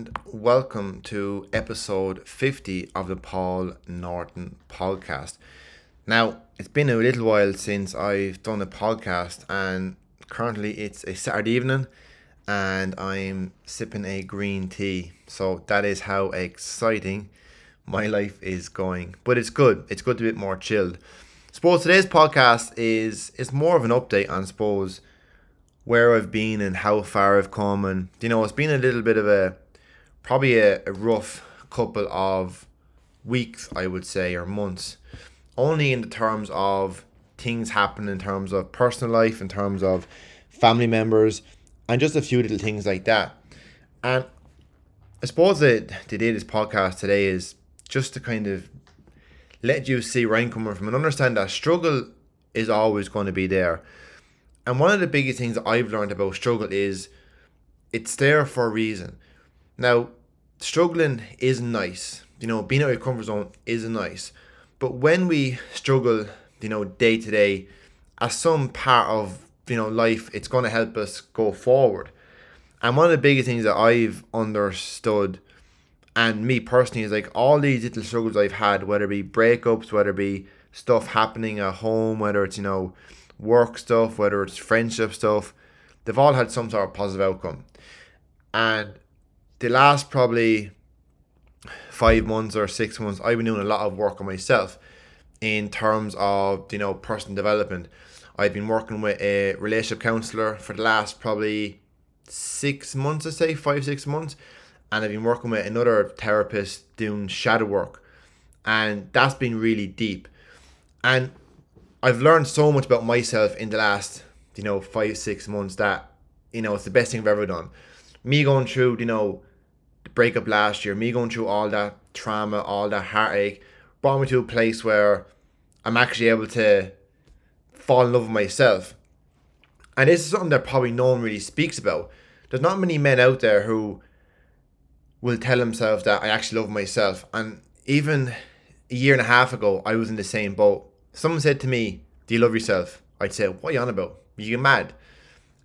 and welcome to episode 50 of the Paul Norton podcast. Now, it's been a little while since I've done a podcast, and currently it's a Saturday evening and I'm sipping a green tea. So that is how exciting my life is going. But it's good. It's good to be more chilled. Suppose today's podcast is is more of an update on suppose where I've been and how far I've come and you know it's been a little bit of a probably a, a rough couple of weeks I would say or months. Only in the terms of things happen in terms of personal life in terms of family members and just a few little things like that. And I suppose that the day this podcast today is just to kind of let you see where I'm coming from and understand that struggle is always going to be there. And one of the biggest things I've learned about struggle is it's there for a reason. Now, struggling is nice. You know, being out of your comfort zone is nice. But when we struggle, you know, day to day, as some part of, you know, life, it's going to help us go forward. And one of the biggest things that I've understood, and me personally, is like all these little struggles I've had, whether it be breakups, whether it be stuff happening at home, whether it's, you know, work stuff, whether it's friendship stuff, they've all had some sort of positive outcome. And the last probably five months or six months, I've been doing a lot of work on myself in terms of, you know, personal development. I've been working with a relationship counselor for the last probably six months, I say, five, six months. And I've been working with another therapist doing shadow work. And that's been really deep. And I've learned so much about myself in the last, you know, five, six months that, you know, it's the best thing I've ever done. Me going through, you know, breakup last year, me going through all that trauma, all that heartache, brought me to a place where I'm actually able to fall in love with myself. And this is something that probably no one really speaks about. There's not many men out there who will tell themselves that I actually love myself. And even a year and a half ago, I was in the same boat someone said to me, Do you love yourself? I'd say, What are you on about? You mad.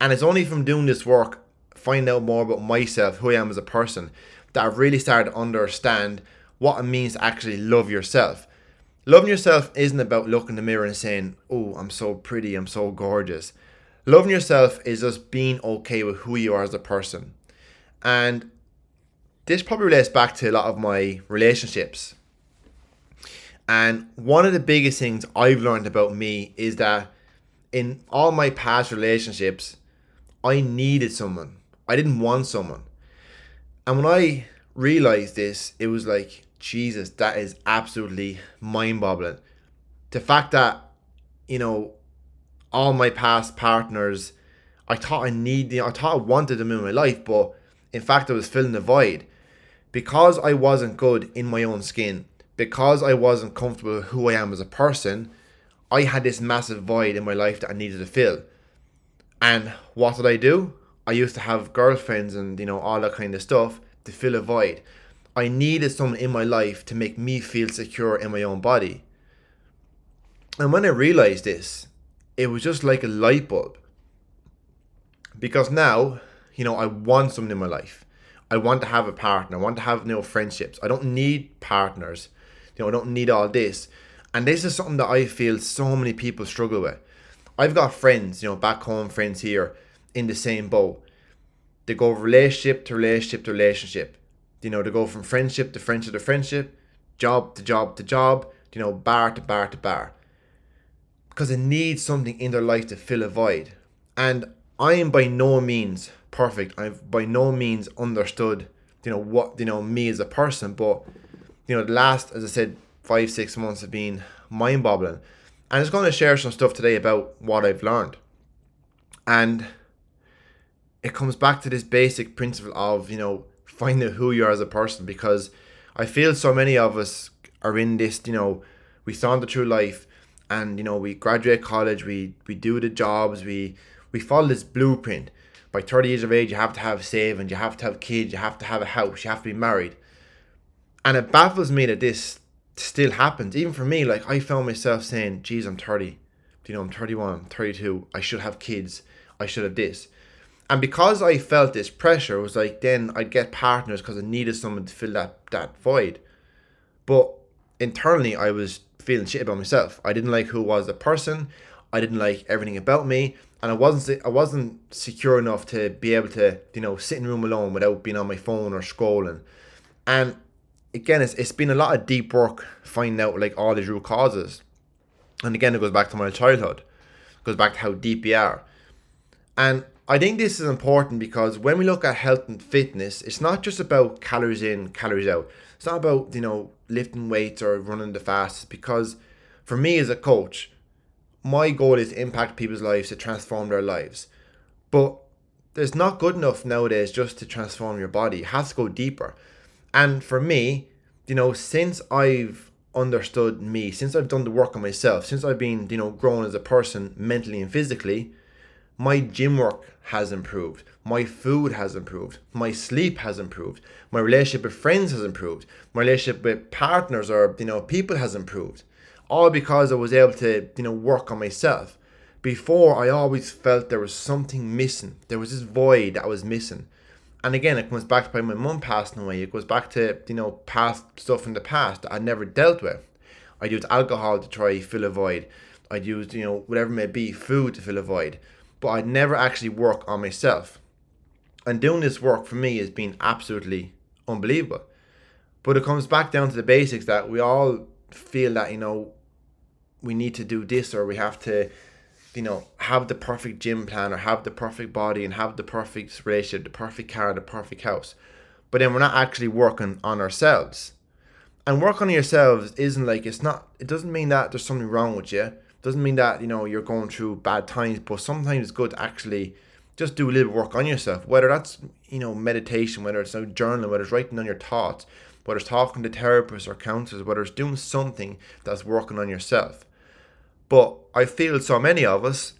And it's only from doing this work, finding out more about myself, who I am as a person, that I've really started to understand what it means to actually love yourself. Loving yourself isn't about looking in the mirror and saying, Oh, I'm so pretty, I'm so gorgeous. Loving yourself is just being okay with who you are as a person. And this probably relates back to a lot of my relationships and one of the biggest things I've learned about me is that in all my past relationships, I needed someone. I didn't want someone. And when I realized this, it was like, Jesus, that is absolutely mind boggling. The fact that, you know, all my past partners, I thought I needed, I thought I wanted them in my life, but in fact, I was filling the void because I wasn't good in my own skin because I wasn't comfortable with who I am as a person, I had this massive void in my life that I needed to fill. And what did I do? I used to have girlfriends and you know all that kind of stuff to fill a void. I needed someone in my life to make me feel secure in my own body. And when I realized this, it was just like a light bulb. Because now, you know, I want someone in my life. I want to have a partner. I want to have you know friendships. I don't need partners you know, I don't need all this. And this is something that I feel so many people struggle with. I've got friends, you know, back home, friends here in the same boat. They go relationship to relationship to relationship. You know, they go from friendship to friendship to friendship, job to job to job, you know, bar to bar to bar. Because they need something in their life to fill a void. And I am by no means perfect. I've by no means understood, you know, what, you know, me as a person, but you know, the last, as I said, five, six months have been mind boggling. And I'm just going to share some stuff today about what I've learned. And it comes back to this basic principle of, you know, finding who you are as a person because I feel so many of us are in this, you know, we saunter through life and, you know, we graduate college, we, we do the jobs, we, we follow this blueprint. By 30 years of age, you have to have savings, you have to have kids, you have to have a house, you have to be married. And it baffles me that this still happens. Even for me, like I found myself saying, geez, I'm 30. You know, I'm 31, I'm 32. I should have kids. I should have this. And because I felt this pressure, it was like then I'd get partners because I needed someone to fill that that void. But internally, I was feeling shit about myself. I didn't like who was the person. I didn't like everything about me, and I wasn't I wasn't secure enough to be able to you know sit in room alone without being on my phone or scrolling. And again, it's, it's been a lot of deep work finding out like all these root causes. And again, it goes back to my childhood, it goes back to how deep we are. And I think this is important because when we look at health and fitness, it's not just about calories in, calories out. It's not about, you know, lifting weights or running the fastest because for me as a coach, my goal is to impact people's lives, to transform their lives. But there's not good enough nowadays just to transform your body. It has to go deeper. And for me, you know, since I've understood me, since I've done the work on myself, since I've been, you know, grown as a person mentally and physically, my gym work has improved. My food has improved. My sleep has improved. My relationship with friends has improved. My relationship with partners or, you know, people has improved all because I was able to, you know, work on myself. Before, I always felt there was something missing. There was this void that I was missing. And again, it comes back to my mum passing away. It goes back to, you know, past stuff in the past that I never dealt with. I'd use alcohol to try fill a void. I'd use, you know, whatever it may be, food to fill a void. But I'd never actually work on myself. And doing this work for me has been absolutely unbelievable. But it comes back down to the basics that we all feel that, you know, we need to do this or we have to you know have the perfect gym plan or have the perfect body and have the perfect relationship the perfect car the perfect house but then we're not actually working on ourselves and work on yourselves isn't like it's not it doesn't mean that there's something wrong with you doesn't mean that you know you're going through bad times but sometimes it's good to actually just do a little work on yourself whether that's you know meditation whether it's journaling whether it's writing on your thoughts whether it's talking to therapists or counselors whether it's doing something that's working on yourself but I feel so many of us,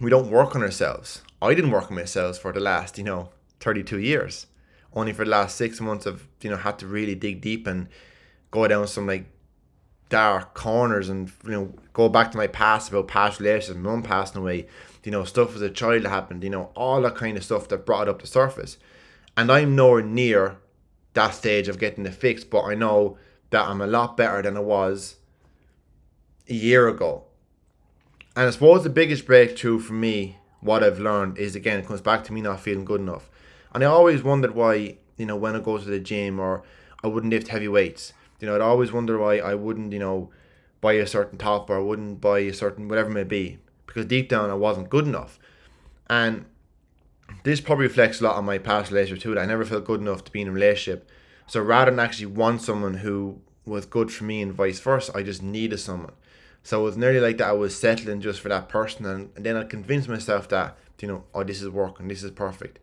we don't work on ourselves. I didn't work on myself for the last, you know, 32 years. Only for the last six months I've, you know, had to really dig deep and go down some like dark corners and, you know, go back to my past about past relationships, mum passing away, you know, stuff as a child happened, you know, all that kind of stuff that brought it up the surface. And I'm nowhere near that stage of getting it fixed, but I know that I'm a lot better than I was a year ago. And I suppose the biggest breakthrough for me, what I've learned is again, it comes back to me not feeling good enough. And I always wondered why, you know, when I go to the gym or I wouldn't lift heavy weights. You know, I'd always wonder why I wouldn't, you know, buy a certain top or I wouldn't buy a certain whatever it may be. Because deep down I wasn't good enough. And this probably reflects a lot on my past relationship too. That I never felt good enough to be in a relationship. So rather than actually want someone who was good for me and vice versa, I just needed someone. So it was nearly like that I was settling just for that person, and, and then I convinced myself that you know, oh, this is working, this is perfect.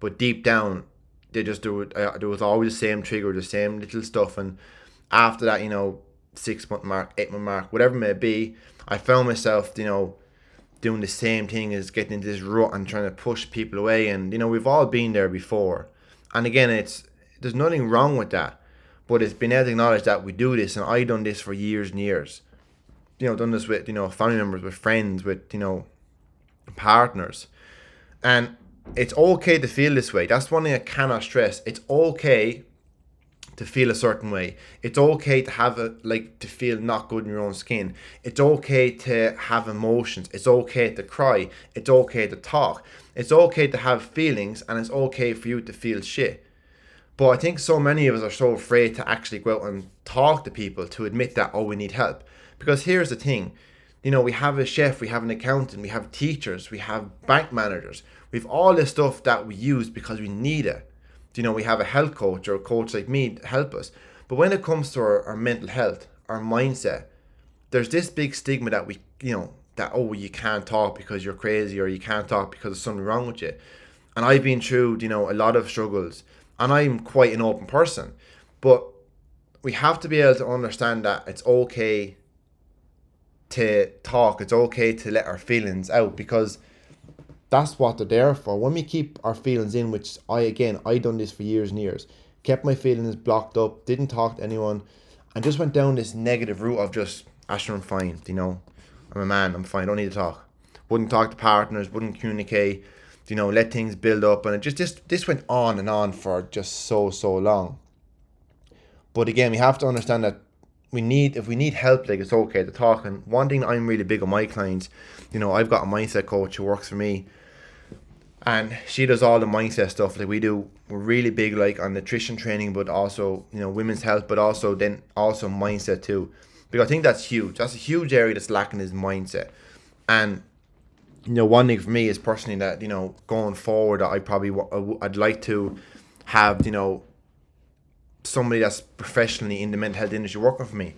But deep down, they just do it. Uh, there was always the same trigger, the same little stuff, and after that, you know, six month mark, eight month mark, whatever it may be, I found myself, you know, doing the same thing as getting into this rut and trying to push people away. And you know, we've all been there before. And again, it's there's nothing wrong with that, but it's been able to acknowledge that we do this, and I done this for years and years you know done this with you know family members, with friends, with you know partners, and it's okay to feel this way. That's one thing I cannot stress. It's okay to feel a certain way. It's okay to have a like to feel not good in your own skin. It's okay to have emotions. It's okay to cry. It's okay to talk. It's okay to have feelings and it's okay for you to feel shit. But I think so many of us are so afraid to actually go out and talk to people to admit that oh we need help. Because here's the thing you know, we have a chef, we have an accountant, we have teachers, we have bank managers. We have all this stuff that we use because we need it. You know, we have a health coach or a coach like me to help us. But when it comes to our, our mental health, our mindset, there's this big stigma that we, you know, that, oh, you can't talk because you're crazy or you can't talk because there's something wrong with you. And I've been through, you know, a lot of struggles and I'm quite an open person. But we have to be able to understand that it's okay to talk. It's okay to let our feelings out because that's what they're there for. When we keep our feelings in, which I again I done this for years and years, kept my feelings blocked up, didn't talk to anyone, and just went down this negative route of just Asher, I'm fine, you know, I'm a man, I'm fine, I don't need to talk. Wouldn't talk to partners, wouldn't communicate, you know, let things build up, and it just this this went on and on for just so so long. But again, we have to understand that we need if we need help, like it's okay to talk. And one thing I'm really big on my clients, you know, I've got a mindset coach who works for me, and she does all the mindset stuff. Like we do, we're really big like on nutrition training, but also you know women's health, but also then also mindset too, because I think that's huge. That's a huge area that's lacking is mindset, and you know one thing for me is personally that you know going forward, I probably I'd like to have you know somebody that's professionally in the mental health industry working for me.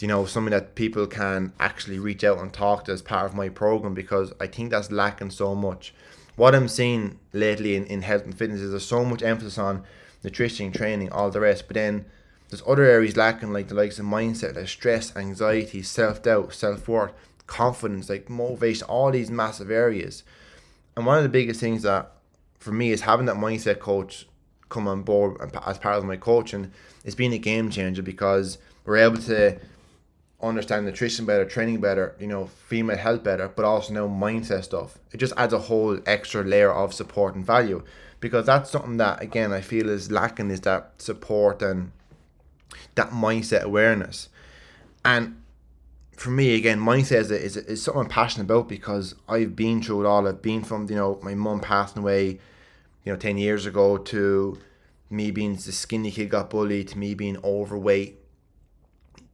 You know, something that people can actually reach out and talk to as part of my program because I think that's lacking so much. What I'm seeing lately in, in health and fitness is there's so much emphasis on nutrition, training, all the rest, but then there's other areas lacking like the likes of mindset, like stress, anxiety, self doubt, self worth, confidence, like motivation, all these massive areas. And one of the biggest things that for me is having that mindset coach come on board as part of my coaching, it's been a game changer because we're able to understand nutrition better, training better, you know, female health better, but also now mindset stuff. It just adds a whole extra layer of support and value because that's something that again I feel is lacking is that support and that mindset awareness. And for me again, mindset is, is, is something I'm passionate about because I've been through it all. I've been from you know my mum passing away you know, 10 years ago to me being the skinny kid got bullied to me being overweight,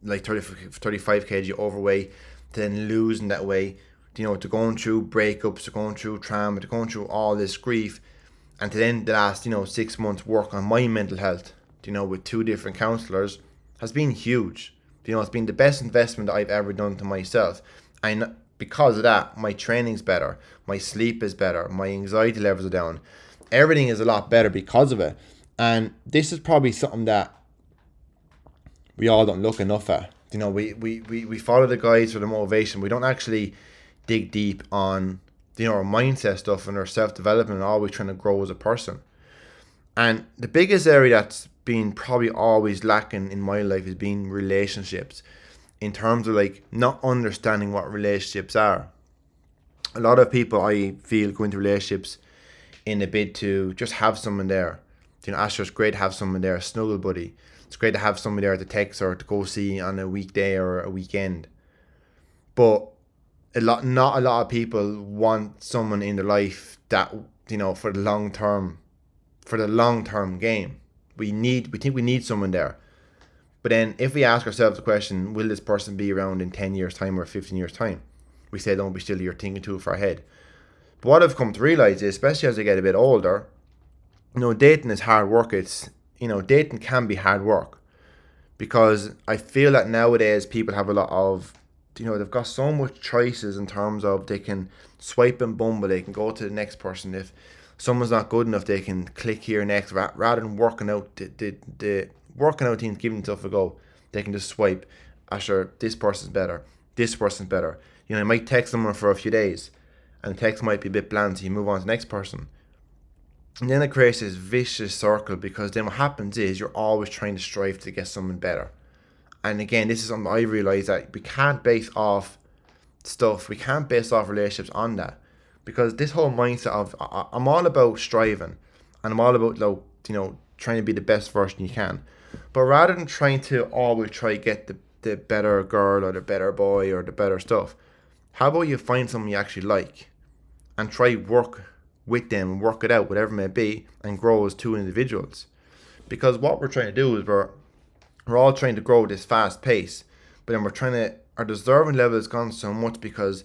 like 30, 35 kg overweight, to then losing that weight, you know, to going through breakups, to going through trauma, to going through all this grief, and to then the last, you know, six months work on my mental health, you know, with two different counselors has been huge. You know, it's been the best investment I've ever done to myself. And because of that, my training's better, my sleep is better, my anxiety levels are down everything is a lot better because of it. And this is probably something that we all don't look enough at. You know, we, we, we, we follow the guides for the motivation. We don't actually dig deep on you know our mindset stuff and our self development and always trying to grow as a person. And the biggest area that's been probably always lacking in my life is being relationships in terms of like not understanding what relationships are. A lot of people I feel go into relationships in a bid to just have someone there. You know, Asher, it's great have someone there, a snuggle buddy. It's great to have somebody there to text or to go see on a weekday or a weekend. But a lot, not a lot of people want someone in their life that you know for the long term, for the long term game. We need, we think we need someone there. But then, if we ask ourselves the question, will this person be around in ten years' time or fifteen years' time? We say, don't be still. You're thinking too far ahead. But what I've come to realize is, especially as I get a bit older, you know, dating is hard work. It's you know, dating can be hard work. Because I feel that nowadays people have a lot of you know they've got so much choices in terms of they can swipe and bumble they can go to the next person. If someone's not good enough they can click here next. Rather than working out the, the, the working out things giving stuff a go they can just swipe. Sure this person's better. This person's better. You know I might text someone for a few days and the text might be a bit bland, so you move on to the next person. And then it creates this vicious circle because then what happens is you're always trying to strive to get someone better. And again, this is something I realize that we can't base off stuff, we can't base off relationships on that. Because this whole mindset of I'm all about striving and I'm all about like, you know trying to be the best version you can. But rather than trying to always try to get the, the better girl or the better boy or the better stuff, how about you find someone you actually like? and try work with them, and work it out, whatever it may be, and grow as two individuals. Because what we're trying to do is we're we're all trying to grow this fast pace, but then we're trying to our deserving level has gone so much because,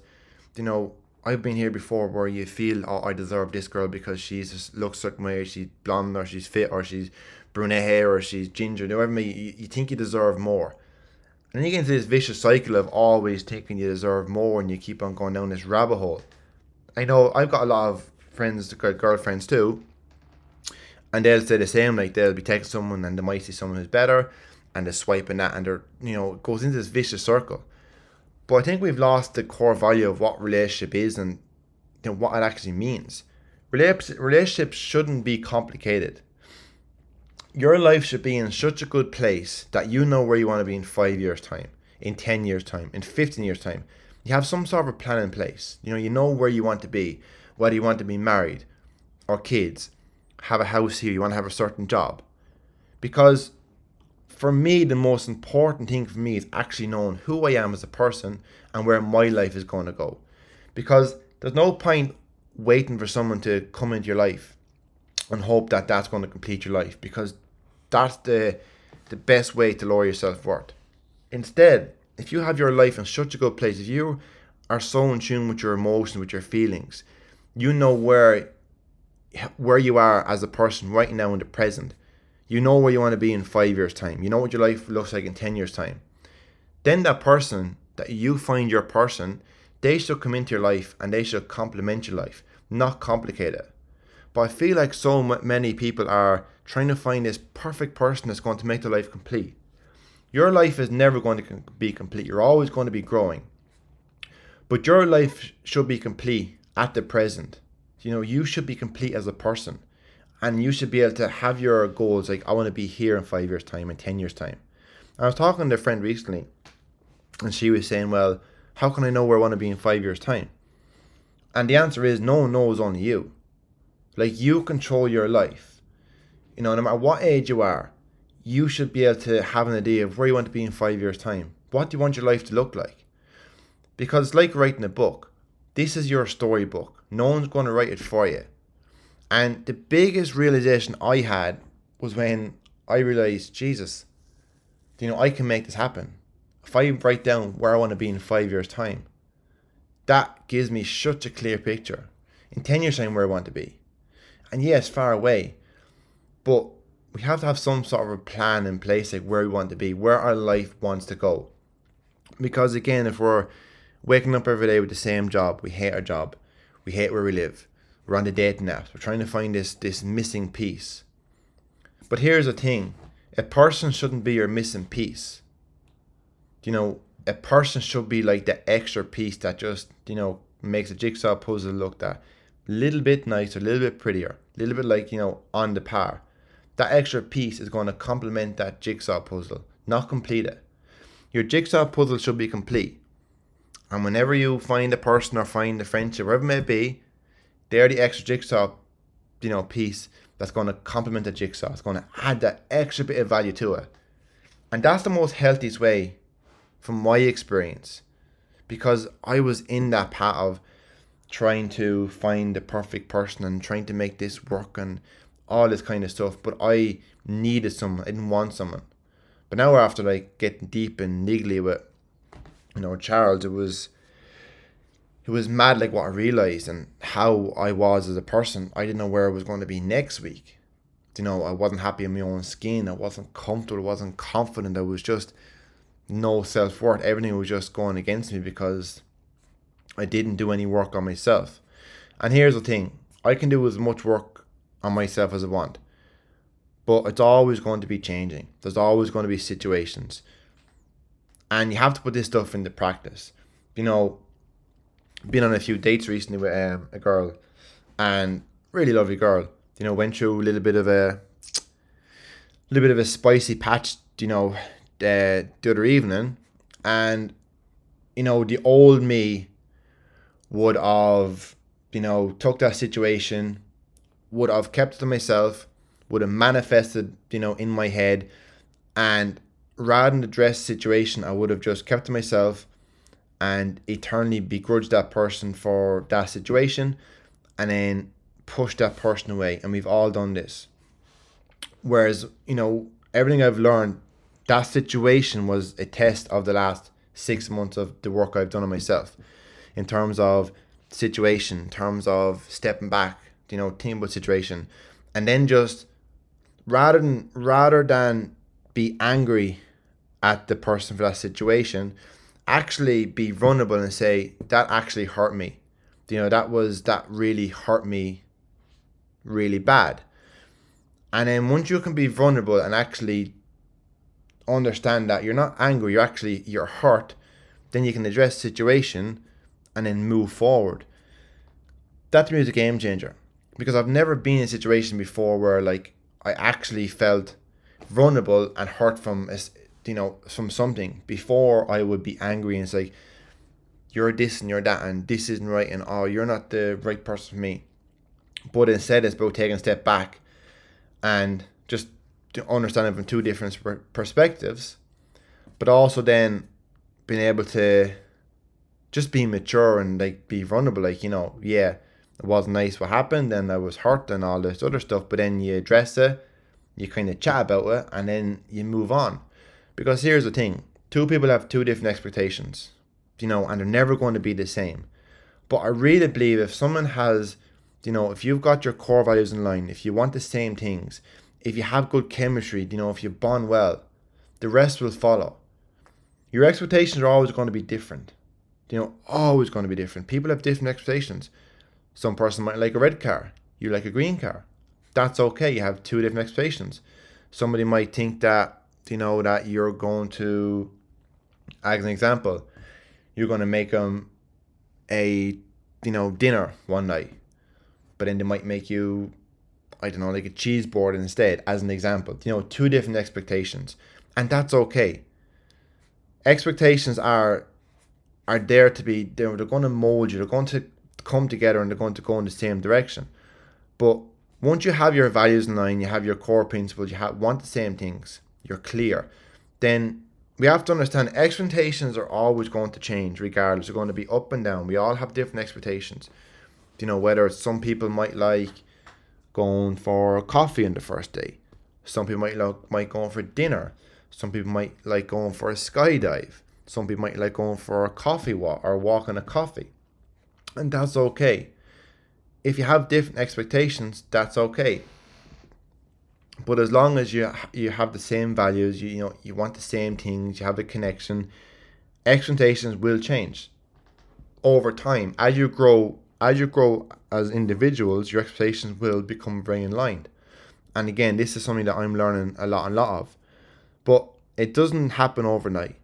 you know, I've been here before where you feel oh I deserve this girl because she's just looks certain way, she's blonde or she's fit or she's brunette hair or she's ginger, whatever you, you think you deserve more. And then you get into this vicious cycle of always thinking you deserve more and you keep on going down this rabbit hole. I know I've got a lot of friends, girlfriends too, and they'll say the same. Like they'll be taking someone and they might see someone who's better, and they're swiping that, and they're you know it goes into this vicious circle. But I think we've lost the core value of what relationship is and you know, what it actually means. Relationships shouldn't be complicated. Your life should be in such a good place that you know where you want to be in five years' time, in 10 years' time, in 15 years' time you have some sort of a plan in place. You know, you know where you want to be, whether you want to be married, or kids, have a house here, you want to have a certain job. Because for me, the most important thing for me is actually knowing who I am as a person and where my life is going to go. Because there's no point waiting for someone to come into your life and hope that that's going to complete your life because that's the the best way to lower your self-worth. Instead, if you have your life in such a good place, if you are so in tune with your emotions, with your feelings, you know where where you are as a person right now in the present. You know where you want to be in five years' time. You know what your life looks like in ten years' time. Then that person that you find your person, they should come into your life and they should complement your life, not complicate it. But I feel like so many people are trying to find this perfect person that's going to make their life complete. Your life is never going to be complete. You're always going to be growing. But your life should be complete at the present. You know, you should be complete as a person. And you should be able to have your goals like, I want to be here in five years' time, in 10 years' time. I was talking to a friend recently, and she was saying, Well, how can I know where I want to be in five years' time? And the answer is no one knows, only you. Like, you control your life. You know, no matter what age you are, you should be able to have an idea of where you want to be in five years' time. What do you want your life to look like? Because like writing a book. This is your storybook. No one's going to write it for you. And the biggest realization I had was when I realized, Jesus, you know, I can make this happen. If I write down where I want to be in five years' time, that gives me such a clear picture. In 10 years' time, where I want to be. And yes, far away, but we have to have some sort of a plan in place, like where we want to be, where our life wants to go. Because again, if we're waking up every day with the same job. We hate our job. We hate where we live. We're on the dating apps. We're trying to find this this missing piece. But here's the thing: a person shouldn't be your missing piece. You know, a person should be like the extra piece that just you know makes a jigsaw puzzle look that little bit nicer, a little bit prettier, a little bit like you know on the par. That extra piece is going to complement that jigsaw puzzle, not complete it. Your jigsaw puzzle should be complete and whenever you find a person or find a friendship, wherever it may be, they're the extra jigsaw, you know, piece that's going to complement the jigsaw. It's going to add that extra bit of value to it. And that's the most healthiest way from my experience. Because I was in that path of trying to find the perfect person and trying to make this work and all this kind of stuff. But I needed someone. I didn't want someone. But now after like getting deep and niggly with you know, Charles, it was it was mad like what I realized and how I was as a person. I didn't know where I was going to be next week. You know, I wasn't happy in my own skin. I wasn't comfortable. I wasn't confident. I was just no self worth. Everything was just going against me because I didn't do any work on myself. And here's the thing I can do as much work on myself as I want, but it's always going to be changing. There's always going to be situations and you have to put this stuff into practice. You know, been on a few dates recently with um, a girl, and really lovely girl. You know, went through a little bit of a, little bit of a spicy patch. You know, the, the other evening, and you know the old me would have you know took that situation, would have kept it to myself, would have manifested you know in my head, and rather than address the situation, I would have just kept to myself and eternally begrudged that person for that situation and then push that person away. And we've all done this. Whereas, you know, everything I've learned, that situation was a test of the last six months of the work I've done on myself in terms of situation, in terms of stepping back, you know, team about situation. And then just rather than rather than be angry at the person for that situation, actually be vulnerable and say, that actually hurt me. You know, that was, that really hurt me really bad. And then once you can be vulnerable and actually understand that you're not angry, you're actually, you're hurt, then you can address the situation and then move forward. That to me is a game changer because I've never been in a situation before where like I actually felt vulnerable and hurt from you know, from something before I would be angry and say, you're this and you're that and this isn't right and oh, you're not the right person for me. But instead, it's about taking a step back and just to understand it from two different perspectives, but also then being able to just be mature and like be vulnerable. Like, you know, yeah, it wasn't nice what happened and I was hurt and all this other stuff, but then you address it, you kind of chat about it, and then you move on. Because here's the thing two people have two different expectations, you know, and they're never going to be the same. But I really believe if someone has, you know, if you've got your core values in line, if you want the same things, if you have good chemistry, you know, if you bond well, the rest will follow. Your expectations are always going to be different. You know, always going to be different. People have different expectations. Some person might like a red car, you like a green car. That's okay. You have two different expectations. Somebody might think that, you know, that you're going to, as an example, you're going to make them a, you know, dinner one night, but then they might make you I don't know, like a cheese board instead, as an example. You know, two different expectations. And that's okay. Expectations are are there to be they're, they're going to mold you, they're going to come together and they're going to go in the same direction. But once you have your values in line, you have your core principles, you have want the same things, you're clear, then we have to understand expectations are always going to change regardless. They're going to be up and down. We all have different expectations. You know, whether some people might like going for coffee on the first day. Some people might like might go for dinner. Some people might like going for a skydive. Some people might like going for a coffee walk or walking a coffee. And that's okay. If you have different expectations, that's okay. But as long as you you have the same values, you, you know you want the same things, you have the connection, expectations will change over time as you grow as you grow as individuals, your expectations will become very line. And again, this is something that I'm learning a lot, a lot of. But it doesn't happen overnight.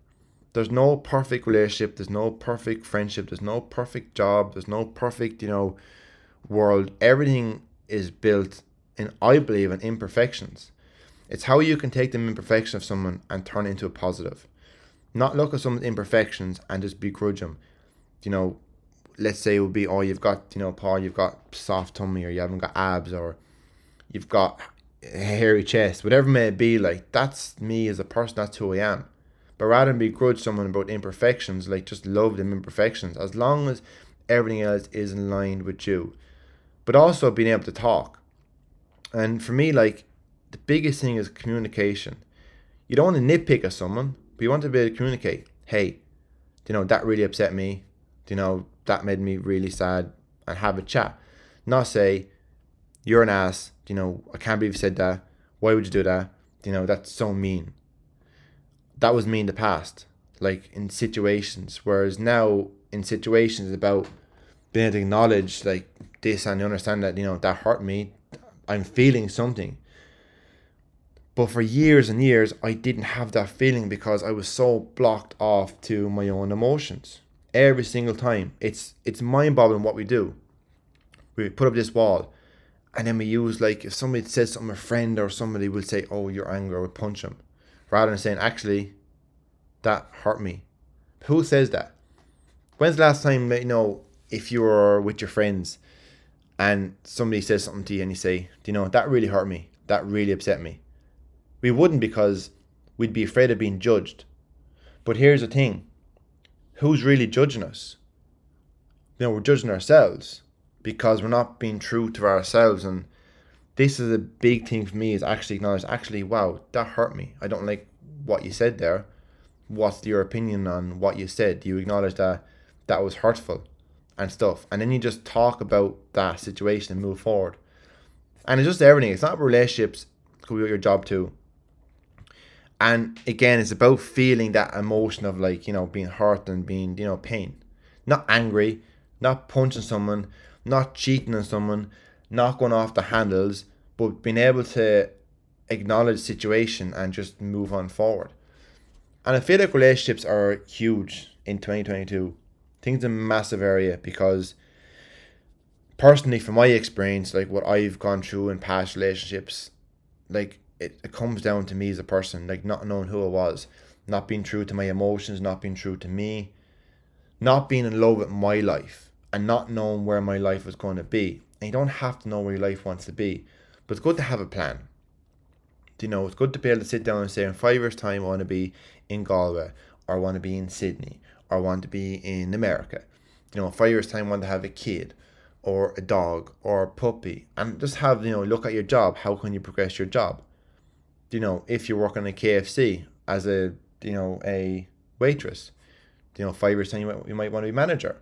There's no perfect relationship. There's no perfect friendship. There's no perfect job. There's no perfect, you know, world. Everything is built in, I believe, in imperfections. It's how you can take the imperfection of someone and turn it into a positive. Not look at someone's imperfections and just begrudge them. You know, let's say it would be, oh, you've got, you know, Paul, you've got soft tummy or you haven't got abs or you've got a hairy chest, whatever may be, like that's me as a person, that's who I am. But rather than begrudge someone about imperfections, like just love them imperfections, as long as everything else is in line with you. But also being able to talk. And for me, like the biggest thing is communication. You don't want to nitpick at someone, but you want to be able to communicate. Hey, you know, that really upset me. You know, that made me really sad and have a chat. Not say, you're an ass, you know, I can't believe you said that. Why would you do that? You know, that's so mean. That was me in the past, like in situations. Whereas now, in situations about being able to acknowledge like this and understand that, you know, that hurt me. I'm feeling something. But for years and years, I didn't have that feeling because I was so blocked off to my own emotions every single time. It's it's mind boggling what we do. We put up this wall, and then we use like if somebody says something, a friend or somebody will say, "Oh, you're angry," or punch them, rather than saying, "Actually, that hurt me." Who says that? When's the last time you know if you were with your friends and somebody says something to you and you say, "Do you know that really hurt me? That really upset me." We wouldn't because we'd be afraid of being judged. But here's the thing who's really judging us? You know, we're judging ourselves because we're not being true to ourselves. And this is a big thing for me is actually acknowledge, actually, wow, that hurt me. I don't like what you said there. What's your opinion on what you said? Do you acknowledge that that was hurtful and stuff? And then you just talk about that situation and move forward. And it's just everything. It's not relationships, could be your job too and again it's about feeling that emotion of like you know being hurt and being you know pain not angry not punching someone not cheating on someone not going off the handles but being able to acknowledge the situation and just move on forward and i feel like relationships are huge in 2022 I think it's a massive area because personally from my experience like what i've gone through in past relationships like it, it comes down to me as a person, like not knowing who I was, not being true to my emotions, not being true to me, not being in love with my life, and not knowing where my life was going to be. and you don't have to know where your life wants to be, but it's good to have a plan. Do You know, it's good to be able to sit down and say, in five years' time, I want to be in Galway, or I want to be in Sydney, or want to be in America. You know, five years' time, want to have a kid, or a dog, or a puppy, and just have, you know, look at your job. How can you progress your job? You know, if you're working at KFC as a, you know, a waitress, you know, five years' time, you might, you might want to be manager.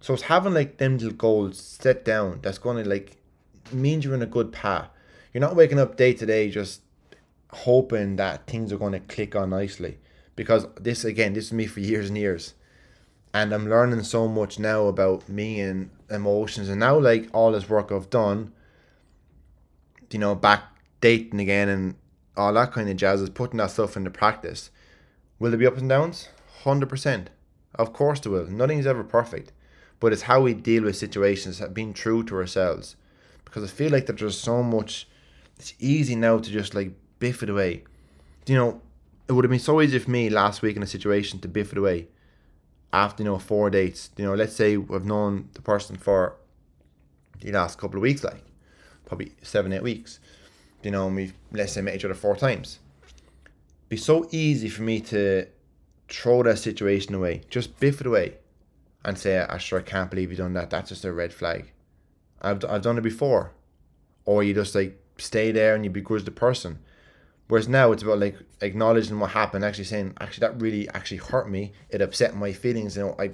So it's having like them little goals set down that's going to like means you're in a good path. You're not waking up day to day just hoping that things are going to click on nicely because this again this is me for years and years. And i'm learning so much now about me and emotions. And now like all this work i've done you know back dating again and all that kind of jazz is putting that stuff into practice. Will there be ups and downs? 100% of course there will. Nothing's ever perfect but it's how we deal with situations being true to ourselves. Because i feel like that there's so much it's easy now to just like biff it away. You know, it would have been so easy for me last week in a situation to biff it away after, you know, four dates. You know, let's say I've known the person for the last couple of weeks, like probably seven, eight weeks. You know, and we've, let's say, met each other four times. Be so easy for me to throw that situation away, just biff it away and say, Asher, I can't believe you've done that. That's just a red flag. I've, I've done it before. Or you just like stay there and you begrudge the person. Whereas now it's about like acknowledging what happened, actually saying, actually that really actually hurt me. It upset my feelings. You know, I,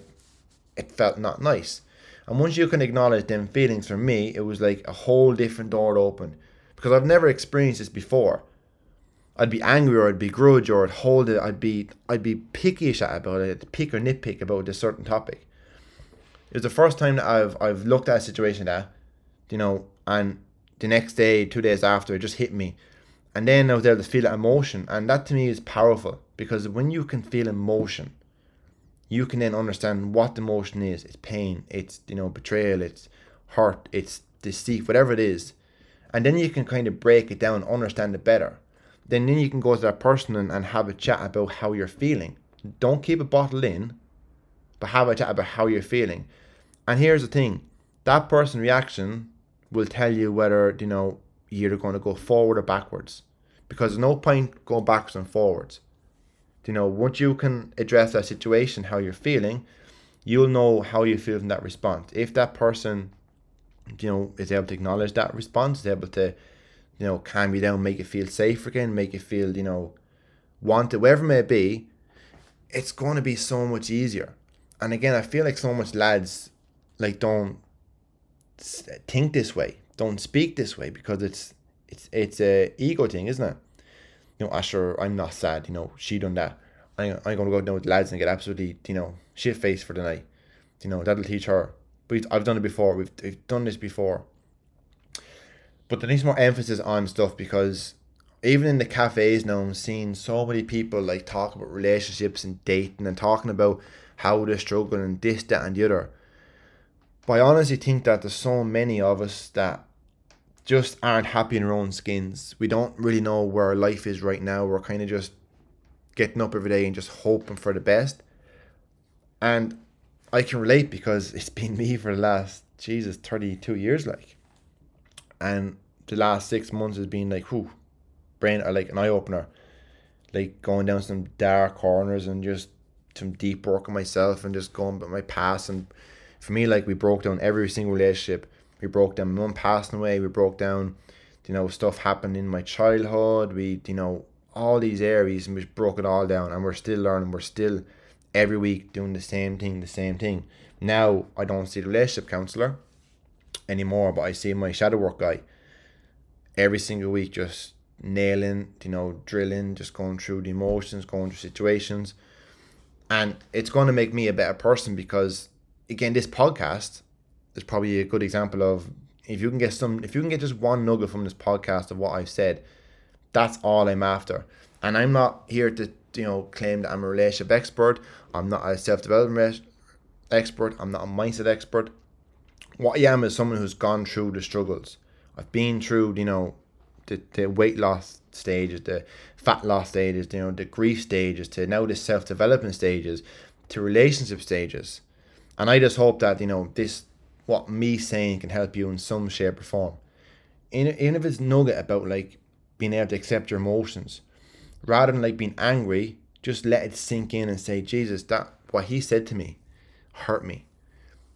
it felt not nice. And once you can acknowledge them feelings, for me, it was like a whole different door open, because I've never experienced this before. I'd be angry or I'd be grudge or I'd hold it. I'd be I'd be pickyish about it, pick or nitpick about a certain topic. It was the first time that I've I've looked at a situation that, you know, and the next day, two days after, it just hit me and then I was able to feel that emotion. And that to me is powerful because when you can feel emotion, you can then understand what the emotion is. It's pain, it's you know, betrayal, it's hurt, it's deceit, whatever it is. And then you can kind of break it down, understand it better. Then then you can go to that person and, and have a chat about how you're feeling. Don't keep it bottled in, but have a chat about how you're feeling. And here's the thing that person reaction will tell you whether, you know, you're going to go forward or backwards because no point going backwards and forwards. You know, once you can address that situation, how you're feeling, you'll know how you feel in that response. If that person, you know, is able to acknowledge that response, is able to, you know, calm you down, make you feel safe again, make you feel, you know, wanted, whatever it may be, it's going to be so much easier. And again, I feel like so much lads like don't think this way don't speak this way because it's it's it's a ego thing, isn't it? You know, Asher, I'm not sad. You know, she done that. I'm, I'm gonna go down with lads and get absolutely you know shit faced for the night. You know, that'll teach her. But I've done it before. We've, we've done this before. But there needs more emphasis on stuff because even in the cafes now, I'm seeing so many people like talk about relationships and dating and talking about how they're struggling and this, that, and the other. But I honestly think that there's so many of us that just aren't happy in our own skins. We don't really know where our life is right now. We're kind of just getting up every day and just hoping for the best. And I can relate because it's been me for the last, Jesus, 32 years, like. And the last six months has been like, whew, brain, or like an eye opener. Like going down some dark corners and just some deep work on myself and just going about my past and for me, like we broke down every single relationship. We broke down my mum passing away. We broke down, you know, stuff happened in my childhood. We, you know, all these areas and we broke it all down. And we're still learning. We're still every week doing the same thing, the same thing. Now I don't see the relationship counselor anymore, but I see my shadow work guy every single week just nailing, you know, drilling, just going through the emotions, going through situations. And it's going to make me a better person because again, this podcast is probably a good example of if you can get some, if you can get just one nugget from this podcast of what I've said, that's all I'm after. And I'm not here to, you know, claim that I'm a relationship expert. I'm not a self development expert. I'm not a mindset expert. What I am is someone who's gone through the struggles. I've been through, you know, the, the weight loss stages, the fat loss stages, you know, the grief stages, to now the self development stages, to relationship stages. And I just hope that, you know, this what me saying can help you in some shape or form. Even if it's nugget about like being able to accept your emotions, rather than like being angry, just let it sink in and say, Jesus, that what he said to me hurt me.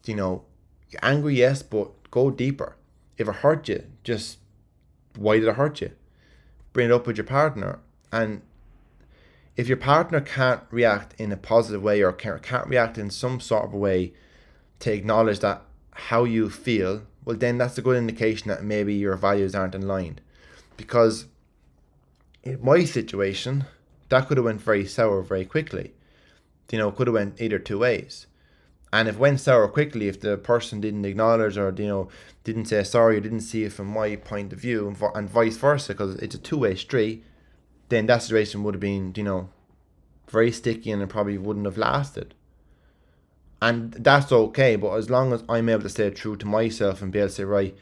You know, angry, yes, but go deeper. If it hurt you, just why did it hurt you? Bring it up with your partner. And if your partner can't react in a positive way or can't react in some sort of way to acknowledge that how you feel, well, then that's a good indication that maybe your values aren't in line. Because in my situation, that could have went very sour very quickly. You know, could have went either two ways. And if went sour quickly, if the person didn't acknowledge or you know didn't say sorry or didn't see it from my point of view, and, and vice versa, because it's a two-way street, then that situation would have been you know very sticky and it probably wouldn't have lasted. And that's okay, but as long as I'm able to stay true to myself and be able to say, right,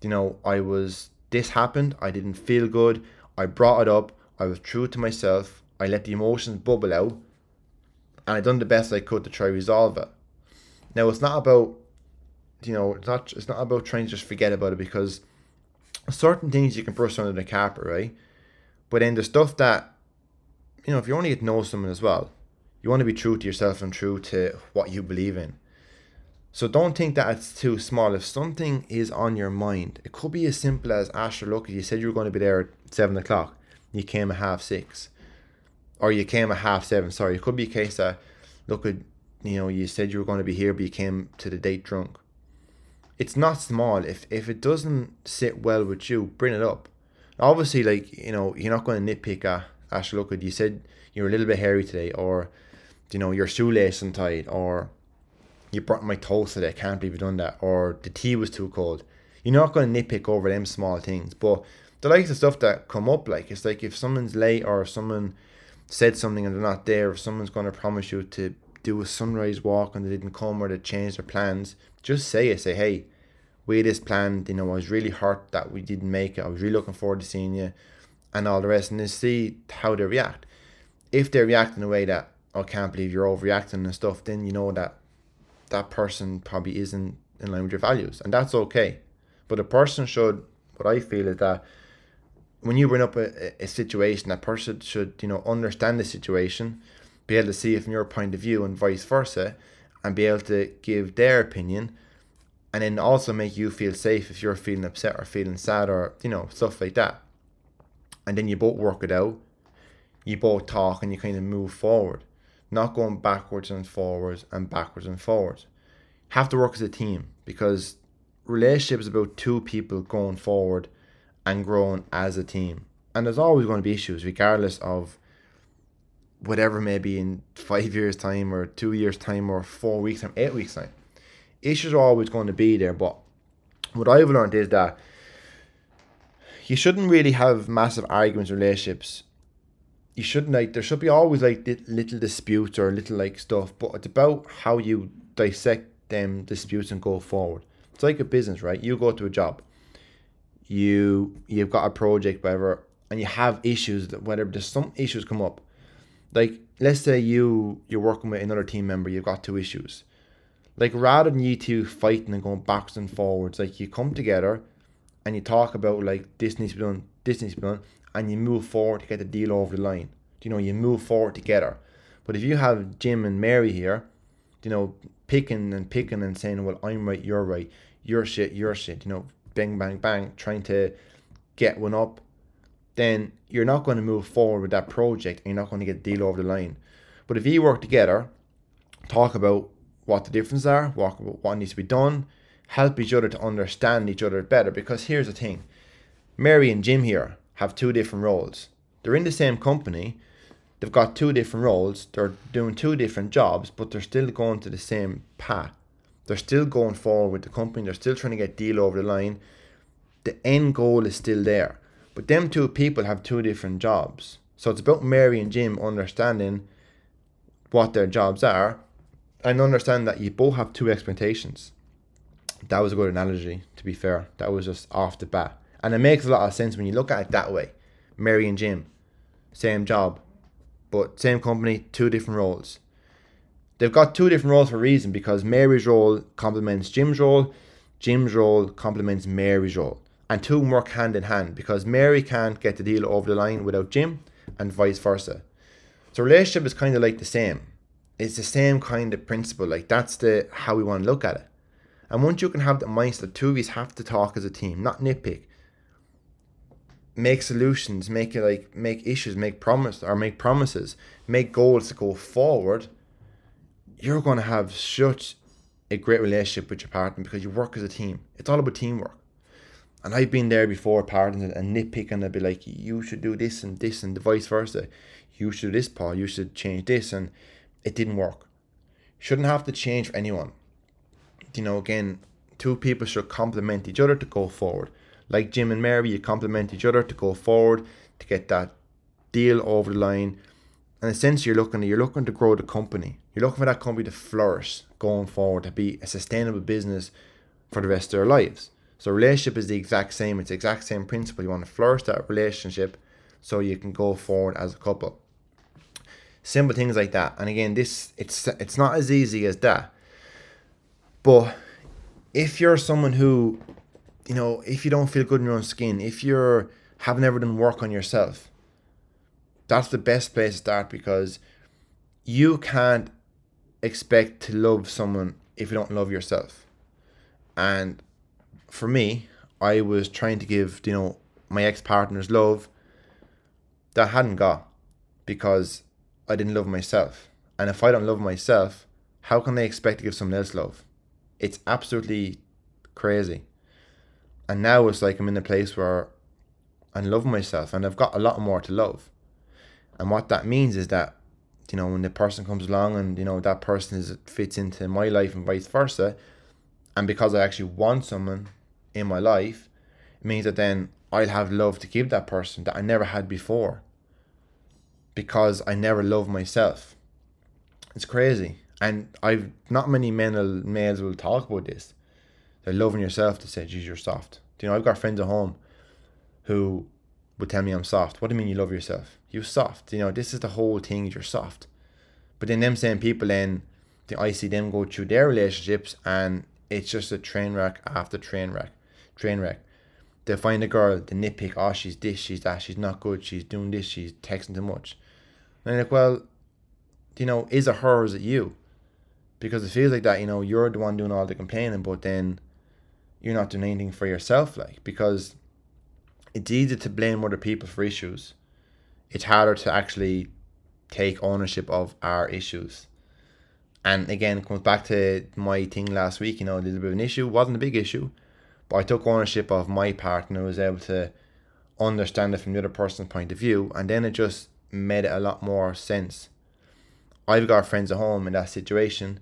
you know, I was this happened, I didn't feel good, I brought it up, I was true to myself, I let the emotions bubble out, and I done the best I could to try resolve it. Now it's not about you know, it's not it's not about trying to just forget about it because certain things you can brush under the carpet, right? But then the stuff that you know, if you only get to know someone as well, you want to be true to yourself and true to what you believe in. So don't think that it's too small. If something is on your mind, it could be as simple as Asher, look, you said you were going to be there at seven o'clock. You came at half six. Or you came at half seven, sorry. It could be a case that look you know, you said you were going to be here but you came to the date drunk. It's not small. If if it doesn't sit well with you, bring it up. Obviously, like, you know, you're not going to nitpick at Asher, look, you said you were a little bit hairy today, or you know, your shoelace untied, or you brought my toast today, I can't believe you done that, or the tea was too cold. You're not going to nitpick over them small things, but the likes of stuff that come up, like it's like if someone's late or someone said something and they're not there, if someone's going to promise you to do a sunrise walk and they didn't come or they changed their plans, just say it. Say, hey, we had this plan, you know, I was really hurt that we didn't make it. I was really looking forward to seeing you and all the rest, and then see how they react. If they react in a way that I can't believe you're overreacting and stuff, then you know that that person probably isn't in line with your values, and that's okay. But a person should, what I feel is that when you bring up a, a situation, that person should, you know, understand the situation, be able to see it from your point of view and vice versa, and be able to give their opinion, and then also make you feel safe if you're feeling upset or feeling sad or, you know, stuff like that. And then you both work it out, you both talk, and you kind of move forward not going backwards and forwards and backwards and forwards. Have to work as a team because relationship is about two people going forward and growing as a team. And there's always going to be issues, regardless of whatever may be in five years' time or two years' time or four weeks' time, eight weeks' time. Issues are always going to be there, but what I've learned is that you shouldn't really have massive arguments relationships you shouldn't like there should be always like little disputes or little like stuff, but it's about how you dissect them disputes and go forward. It's like a business, right? You go to a job, you you've got a project, whatever, and you have issues that whatever there's some issues come up. Like let's say you you're working with another team member, you've got two issues. Like rather than you two fighting and going backwards and forwards, like you come together and you talk about like this needs to be done, this needs to be done, and you move forward to get the deal over the line. You know, you move forward together. But if you have Jim and Mary here, you know, picking and picking and saying, well, I'm right, you're right, your shit, your shit, you know, bang, bang, bang, trying to get one up, then you're not going to move forward with that project and you're not going to get the deal over the line. But if you work together, talk about what the differences are, what, what needs to be done, help each other to understand each other better. Because here's the thing Mary and Jim here, have two different roles. They're in the same company, they've got two different roles, they're doing two different jobs, but they're still going to the same path. They're still going forward with the company, they're still trying to get deal over the line. The end goal is still there. But them two people have two different jobs. So it's about Mary and Jim understanding what their jobs are and understand that you both have two expectations. That was a good analogy, to be fair. That was just off the bat. And it makes a lot of sense when you look at it that way. Mary and Jim, same job, but same company, two different roles. They've got two different roles for a reason because Mary's role complements Jim's role. Jim's role complements Mary's role. And two work hand in hand because Mary can't get the deal over the line without Jim and vice versa. So relationship is kind of like the same. It's the same kind of principle. Like that's the how we want to look at it. And once you can have the mindset, two of you have to talk as a team, not nitpick. Make solutions, make it like make issues, make promise or make promises, make goals to go forward. You're gonna have such a great relationship with your partner because you work as a team. It's all about teamwork. And I've been there before, partners and nitpicking. I'd be like, you should do this and this and the vice versa. You should do this, Paul. You should change this, and it didn't work. Shouldn't have to change for anyone. You know, again, two people should complement each other to go forward. Like Jim and Mary, you complement each other to go forward to get that deal over the line. And essentially, you're looking you're looking to grow the company. You're looking for that company to flourish going forward, to be a sustainable business for the rest of their lives. So relationship is the exact same. It's the exact same principle. You want to flourish that relationship so you can go forward as a couple. Simple things like that. And again, this it's it's not as easy as that. But if you're someone who, you know, if you don't feel good in your own skin, if you're have never done work on yourself, that's the best place to start because you can't expect to love someone if you don't love yourself. And for me, I was trying to give, you know, my ex partners love that I hadn't got because I didn't love myself. And if I don't love myself, how can they expect to give someone else love? It's absolutely crazy. And now it's like I'm in a place where I love myself and I've got a lot more to love. And what that means is that, you know, when the person comes along and, you know, that person is fits into my life and vice versa, and because I actually want someone in my life, it means that then I'll have love to give that person that I never had before. Because I never loved myself. It's crazy. And I've not many men males will talk about this. They're loving yourself to say, geez, you're soft. Do you know, I've got friends at home who would tell me I'm soft. What do you mean you love yourself? You're soft. You know, this is the whole thing, you're soft. But then them same people then I see them go through their relationships and it's just a train wreck after train wreck train wreck. They find a girl, they nitpick, oh, she's this, she's that, she's not good, she's doing this, she's texting too much. And I'm like, well, you know, is it her or is it you? Because it feels like that, you know, you're the one doing all the complaining, but then you're not doing anything for yourself, like, because it's easy to blame other people for issues. It's harder to actually take ownership of our issues. And again, it comes back to my thing last week, you know, a little bit of an issue, wasn't a big issue, but I took ownership of my part and I was able to understand it from the other person's point of view, and then it just made it a lot more sense. I've got friends at home in that situation,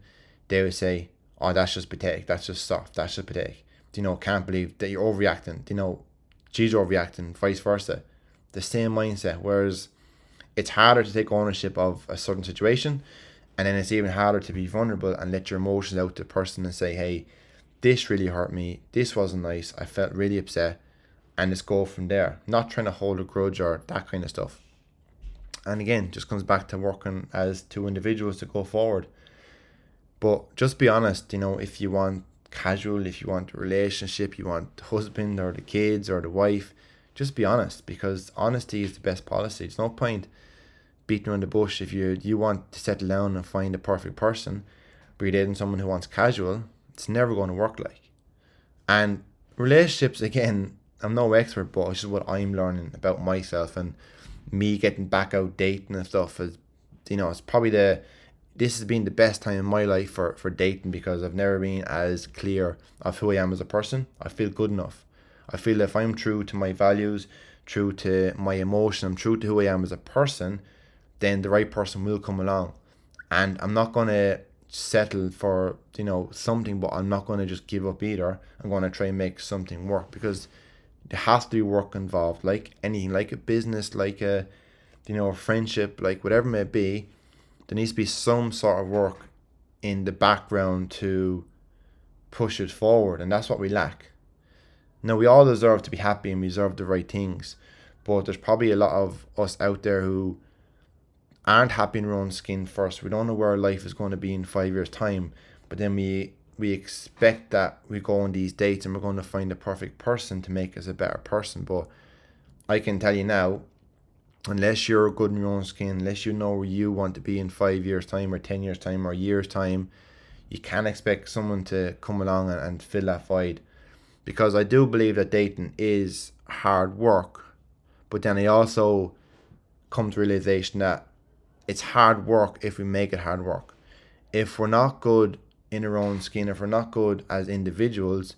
they would say, Oh, that's just pathetic, that's just soft, that's just pathetic. You know, can't believe that you're overreacting, you know, she's overreacting, vice versa. The same mindset. Whereas it's harder to take ownership of a certain situation, and then it's even harder to be vulnerable and let your emotions out to the person and say, Hey, this really hurt me, this wasn't nice, I felt really upset, and just go from there. Not trying to hold a grudge or that kind of stuff. And again, just comes back to working as two individuals to go forward. But just be honest, you know, if you want casual, if you want a relationship, you want the husband or the kids or the wife, just be honest because honesty is the best policy. It's no point beating around the bush if you you want to settle down and find the perfect person, but you're dating someone who wants casual, it's never going to work like. And relationships, again, I'm no expert, but it's just what I'm learning about myself and me getting back out dating and stuff. Is, you know, it's probably the this has been the best time in my life for, for dating because I've never been as clear of who I am as a person. I feel good enough. I feel if I'm true to my values, true to my emotion, I'm true to who I am as a person, then the right person will come along. And I'm not gonna settle for you know something but i'm not to just give up either i'm to try and make something work because there has to be work involved like anything like a business like a you know a friendship like whatever it may be there needs to be some sort of work in the background to push it forward and that's what we lack now we all deserve to be happy and we deserve the right things but there's probably a lot of us out there who aren't happy in our own skin first. We don't know where life is going to be in five years' time, but then we we expect that we go on these dates and we're going to find the perfect person to make us a better person. But I can tell you now, unless you're good in your own skin, unless you know where you want to be in five years' time or ten years' time or year's time, you can't expect someone to come along and, and fill that void. Because I do believe that dating is hard work, but then I also come to realization that it's hard work if we make it hard work. If we're not good in our own skin, if we're not good as individuals,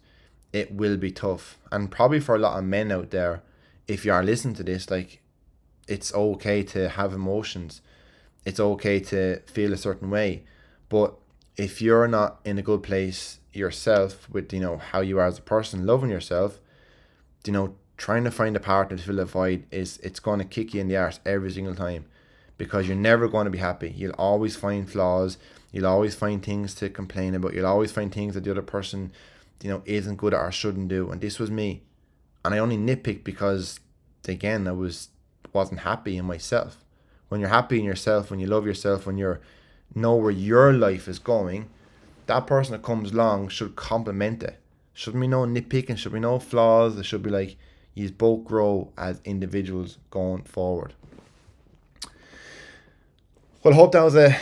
it will be tough. And probably for a lot of men out there, if you are listening to this, like it's okay to have emotions. It's okay to feel a certain way. But if you're not in a good place yourself with, you know, how you are as a person, loving yourself, you know, trying to find a partner to fill a void is it's gonna kick you in the arse every single time because you're never going to be happy. You'll always find flaws. You'll always find things to complain about. You'll always find things that the other person, you know, isn't good at or shouldn't do. And this was me. And I only nitpick because, again, I was wasn't happy in myself. When you're happy in yourself, when you love yourself, when you know where your life is going, that person that comes along should complement it. Shouldn't be no nitpicking. Should be no flaws. It should be like you both grow as individuals going forward. Well, I hope that was a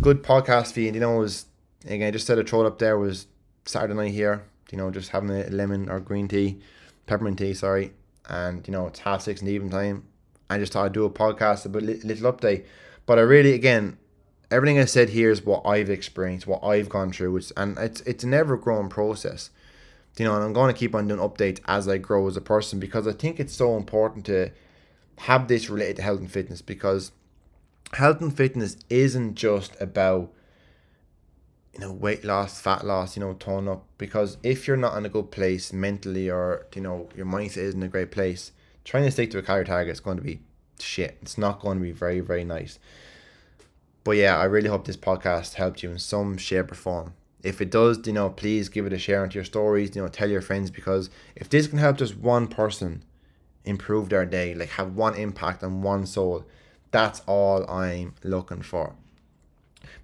good podcast for you. You know, it was again I just said a it up there was Saturday night here. You know, just having a lemon or green tea, peppermint tea, sorry, and you know it's half six in the evening time. I just thought I'd do a podcast, a little update. But I really, again, everything I said here is what I've experienced, what I've gone through, and it's it's an ever growing process. You know, and I'm going to keep on doing updates as I grow as a person because I think it's so important to have this related to health and fitness because health and fitness isn't just about you know weight loss fat loss you know tone up because if you're not in a good place mentally or you know your mindset isn't a great place trying to stick to a calorie target is going to be shit it's not going to be very very nice but yeah i really hope this podcast helped you in some shape or form if it does you know please give it a share into your stories you know tell your friends because if this can help just one person improve their day like have one impact on one soul that's all I'm looking for.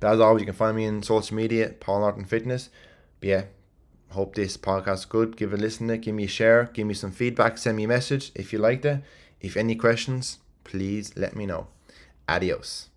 But as always, you can find me in social media, Paul Norton Fitness. But yeah, hope this podcast good. Give a listen, give me a share, give me some feedback, send me a message if you liked it. If any questions, please let me know. Adios.